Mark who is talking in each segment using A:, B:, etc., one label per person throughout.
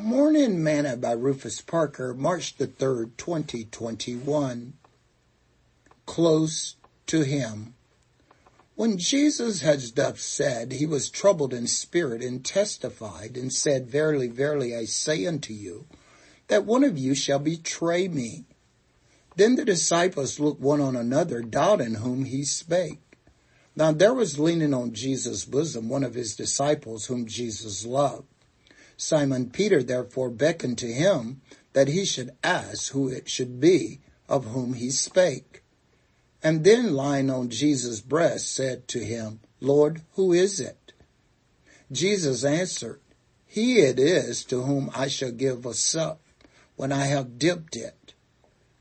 A: Morning Manna by Rufus Parker, March the 3rd, 2021. Close to Him. When Jesus had thus said, he was troubled in spirit and testified and said, Verily, verily, I say unto you, that one of you shall betray me. Then the disciples looked one on another, doubting whom he spake. Now there was leaning on Jesus' bosom one of his disciples whom Jesus loved. Simon Peter therefore beckoned to him that he should ask who it should be of whom he spake. And then lying on Jesus' breast said to him, Lord, who is it? Jesus answered, He it is to whom I shall give a sup when I have dipped it.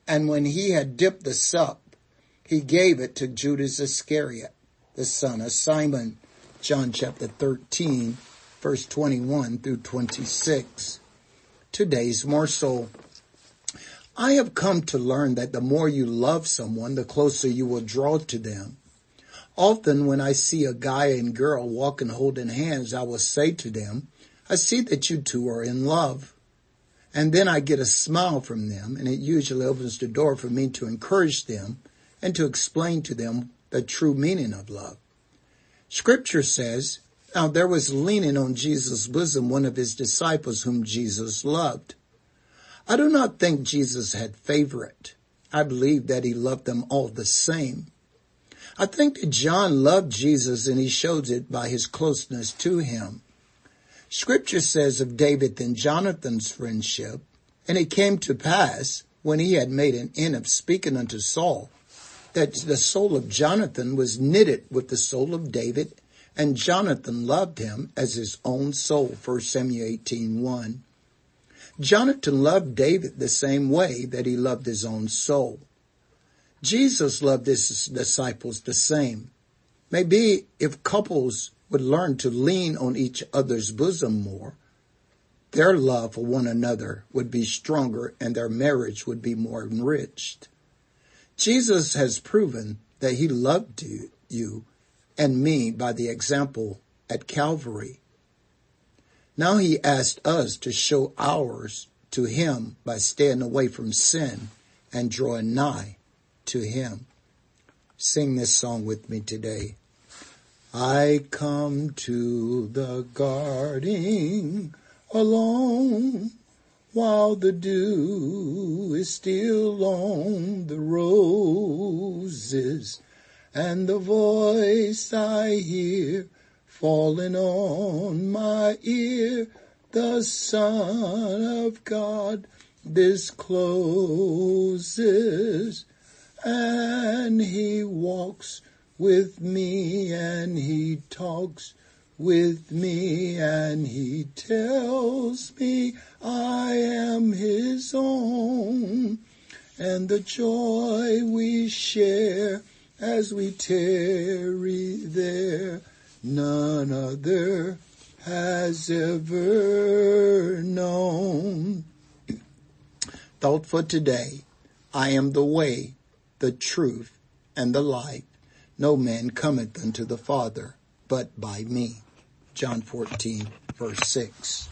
A: And when he had dipped the sup, he gave it to Judas Iscariot, the son of Simon. John chapter 13 verse 21 through 26. Today's morsel. I have come to learn that the more you love someone, the closer you will draw to them. Often when I see a guy and girl walking holding hands, I will say to them, I see that you two are in love. And then I get a smile from them and it usually opens the door for me to encourage them and to explain to them the true meaning of love. Scripture says, now there was leaning on Jesus' bosom one of his disciples whom Jesus loved. I do not think Jesus had favorite. I believe that he loved them all the same. I think that John loved Jesus and he showed it by his closeness to him. Scripture says of David and Jonathan's friendship, and it came to pass when he had made an end of speaking unto Saul, that the soul of Jonathan was knitted with the soul of David and Jonathan loved him as his own soul, 1 Samuel 18, 1. Jonathan loved David the same way that he loved his own soul. Jesus loved his disciples the same. Maybe if couples would learn to lean on each other's bosom more, their love for one another would be stronger and their marriage would be more enriched. Jesus has proven that he loved you and me by the example at Calvary. Now he asked us to show ours to him by staying away from sin and drawing nigh to him. Sing this song with me today. I come to the garden alone while the dew is still on the roses and the voice I hear falling on my ear, the Son of God discloses, and he walks with me and he talks with me and he tells me I am his own. And the joy we share as we tarry there, none other has ever known. Thought for today, I am the way, the truth, and the life. No man cometh unto the Father but by me. John 14 verse 6.